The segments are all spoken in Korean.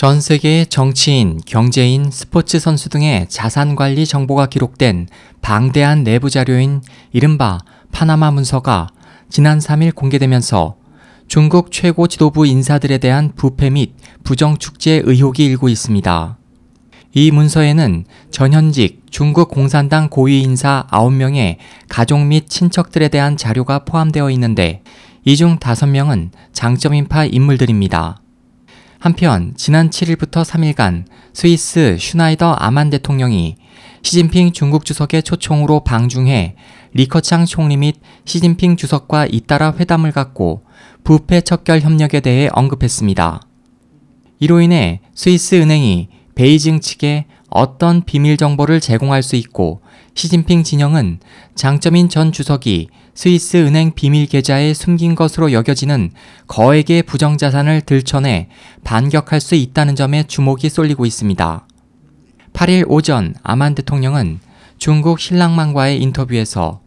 전 세계의 정치인, 경제인, 스포츠 선수 등의 자산 관리 정보가 기록된 방대한 내부 자료인 이른바 파나마 문서가 지난 3일 공개되면서 중국 최고 지도부 인사들에 대한 부패 및 부정 축제 의혹이 일고 있습니다. 이 문서에는 전현직 중국 공산당 고위 인사 9명의 가족 및 친척들에 대한 자료가 포함되어 있는데 이 중 5명은 장쩌민파 인물들입니다. 한편 지난 7일부터 3일간 스위스 슈나이더 아만 대통령이 시진핑 중국 주석의 초청으로 방중해 리커창 총리 및 시진핑 주석과 잇따라 회담을 갖고 부패 척결 협력에 대해 언급했습니다. 이로 인해 스위스 은행이 베이징 측에 어떤 비밀 정보를 제공할 수 있고 시진핑 진영은 장점인 전 주석이 스위스 은행 비밀 계좌에 숨긴 것으로 여겨지는 거액의 부정자산을 들춰내 반격할 수 있다는 점에 주목이 쏠리고 있습니다. 8일 오전 아만 대통령은 중국 신랑망과의 인터뷰에서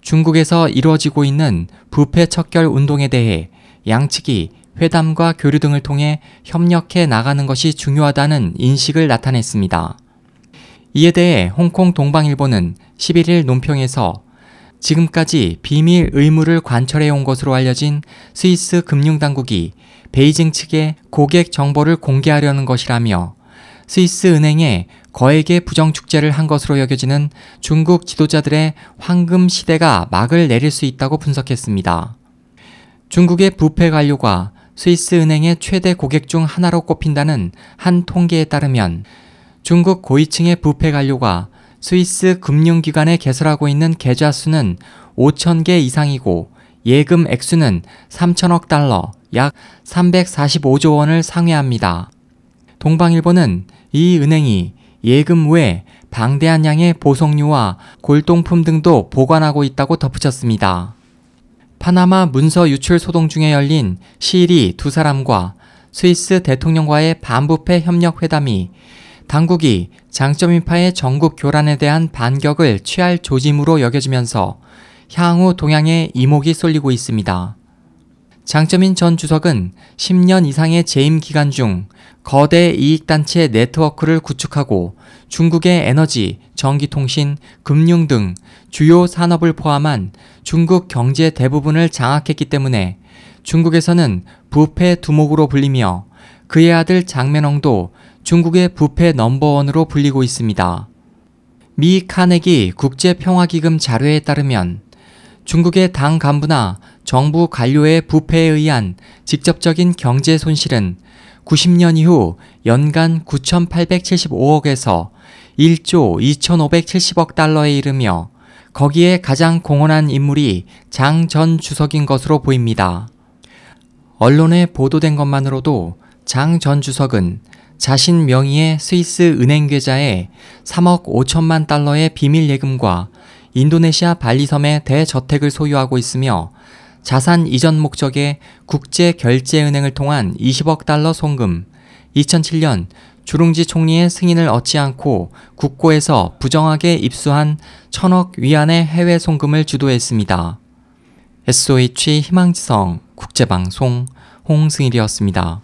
중국에서 이루어지고 있는 부패 척결 운동에 대해 양측이 회담과 교류 등을 통해 협력해 나가는 것이 중요하다는 인식을 나타냈습니다. 이에 대해 홍콩 동방일보는 11일 논평에서 지금까지 비밀 의무를 관철해 온 것으로 알려진 스위스 금융당국이 베이징 측에 고객 정보를 공개하려는 것이라며 스위스 은행에 거액의 부정축제를 한 것으로 여겨지는 중국 지도자들의 황금 시대가 막을 내릴 수 있다고 분석했습니다. 중국의 부패 관료가 스위스 은행의 최대 고객 중 하나로 꼽힌다는 한 통계에 따르면 중국 고위층의 부패 관료가 스위스 금융기관에 개설하고 있는 계좌 수는 5천 개 이상이고 예금 액수는 3천억 달러, 약 345조 원을 상회합니다. 동방일보는 이 은행이 예금 외 방대한 양의 보석류와 골동품 등도 보관하고 있다고 덧붙였습니다. 파나마 문서 유출 소동 중에 열린 시리 두 사람과 스위스 대통령과의 반부패 협력 회담이 당국이 장점인파의 전국 교란에 대한 반격을 취할 조짐으로 여겨지면서 향후 동향에 이목이 쏠리고 있습니다. 장점인 전 주석은 10년 이상의 재임 기간 중 거대 이익단체 네트워크를 구축하고 중국의 에너지, 전기통신, 금융 등 주요 산업을 포함한 중국 경제 대부분을 장악했기 때문에 중국에서는 부패 두목으로 불리며 그의 아들 장면홍도 중국의 부패 넘버원으로 불리고 있습니다. 미 카네기 국제평화기금 자료에 따르면 중국의 당 간부나 정부 관료의 부패에 의한 직접적인 경제 손실은 90년 이후 연간 9,875억에서 1조 2,570억 달러에 이르며 거기에 가장 공헌한 인물이 장 전 주석인 것으로 보입니다. 언론에 보도된 것만으로도 장 전 주석은 자신 명의의 스위스 은행 계좌에 3억 5천만 달러의 비밀 예금과 인도네시아 발리섬에 대저택을 소유하고 있으며 자산 이전 목적의 국제 결제 은행을 통한 20억 달러 송금, 2007년 주룽지 총리의 승인을 얻지 않고 국고에서 부정하게 입수한 천억 위안의 해외 송금을 주도했습니다. SOH 희망지성 국제방송 홍승일이었습니다.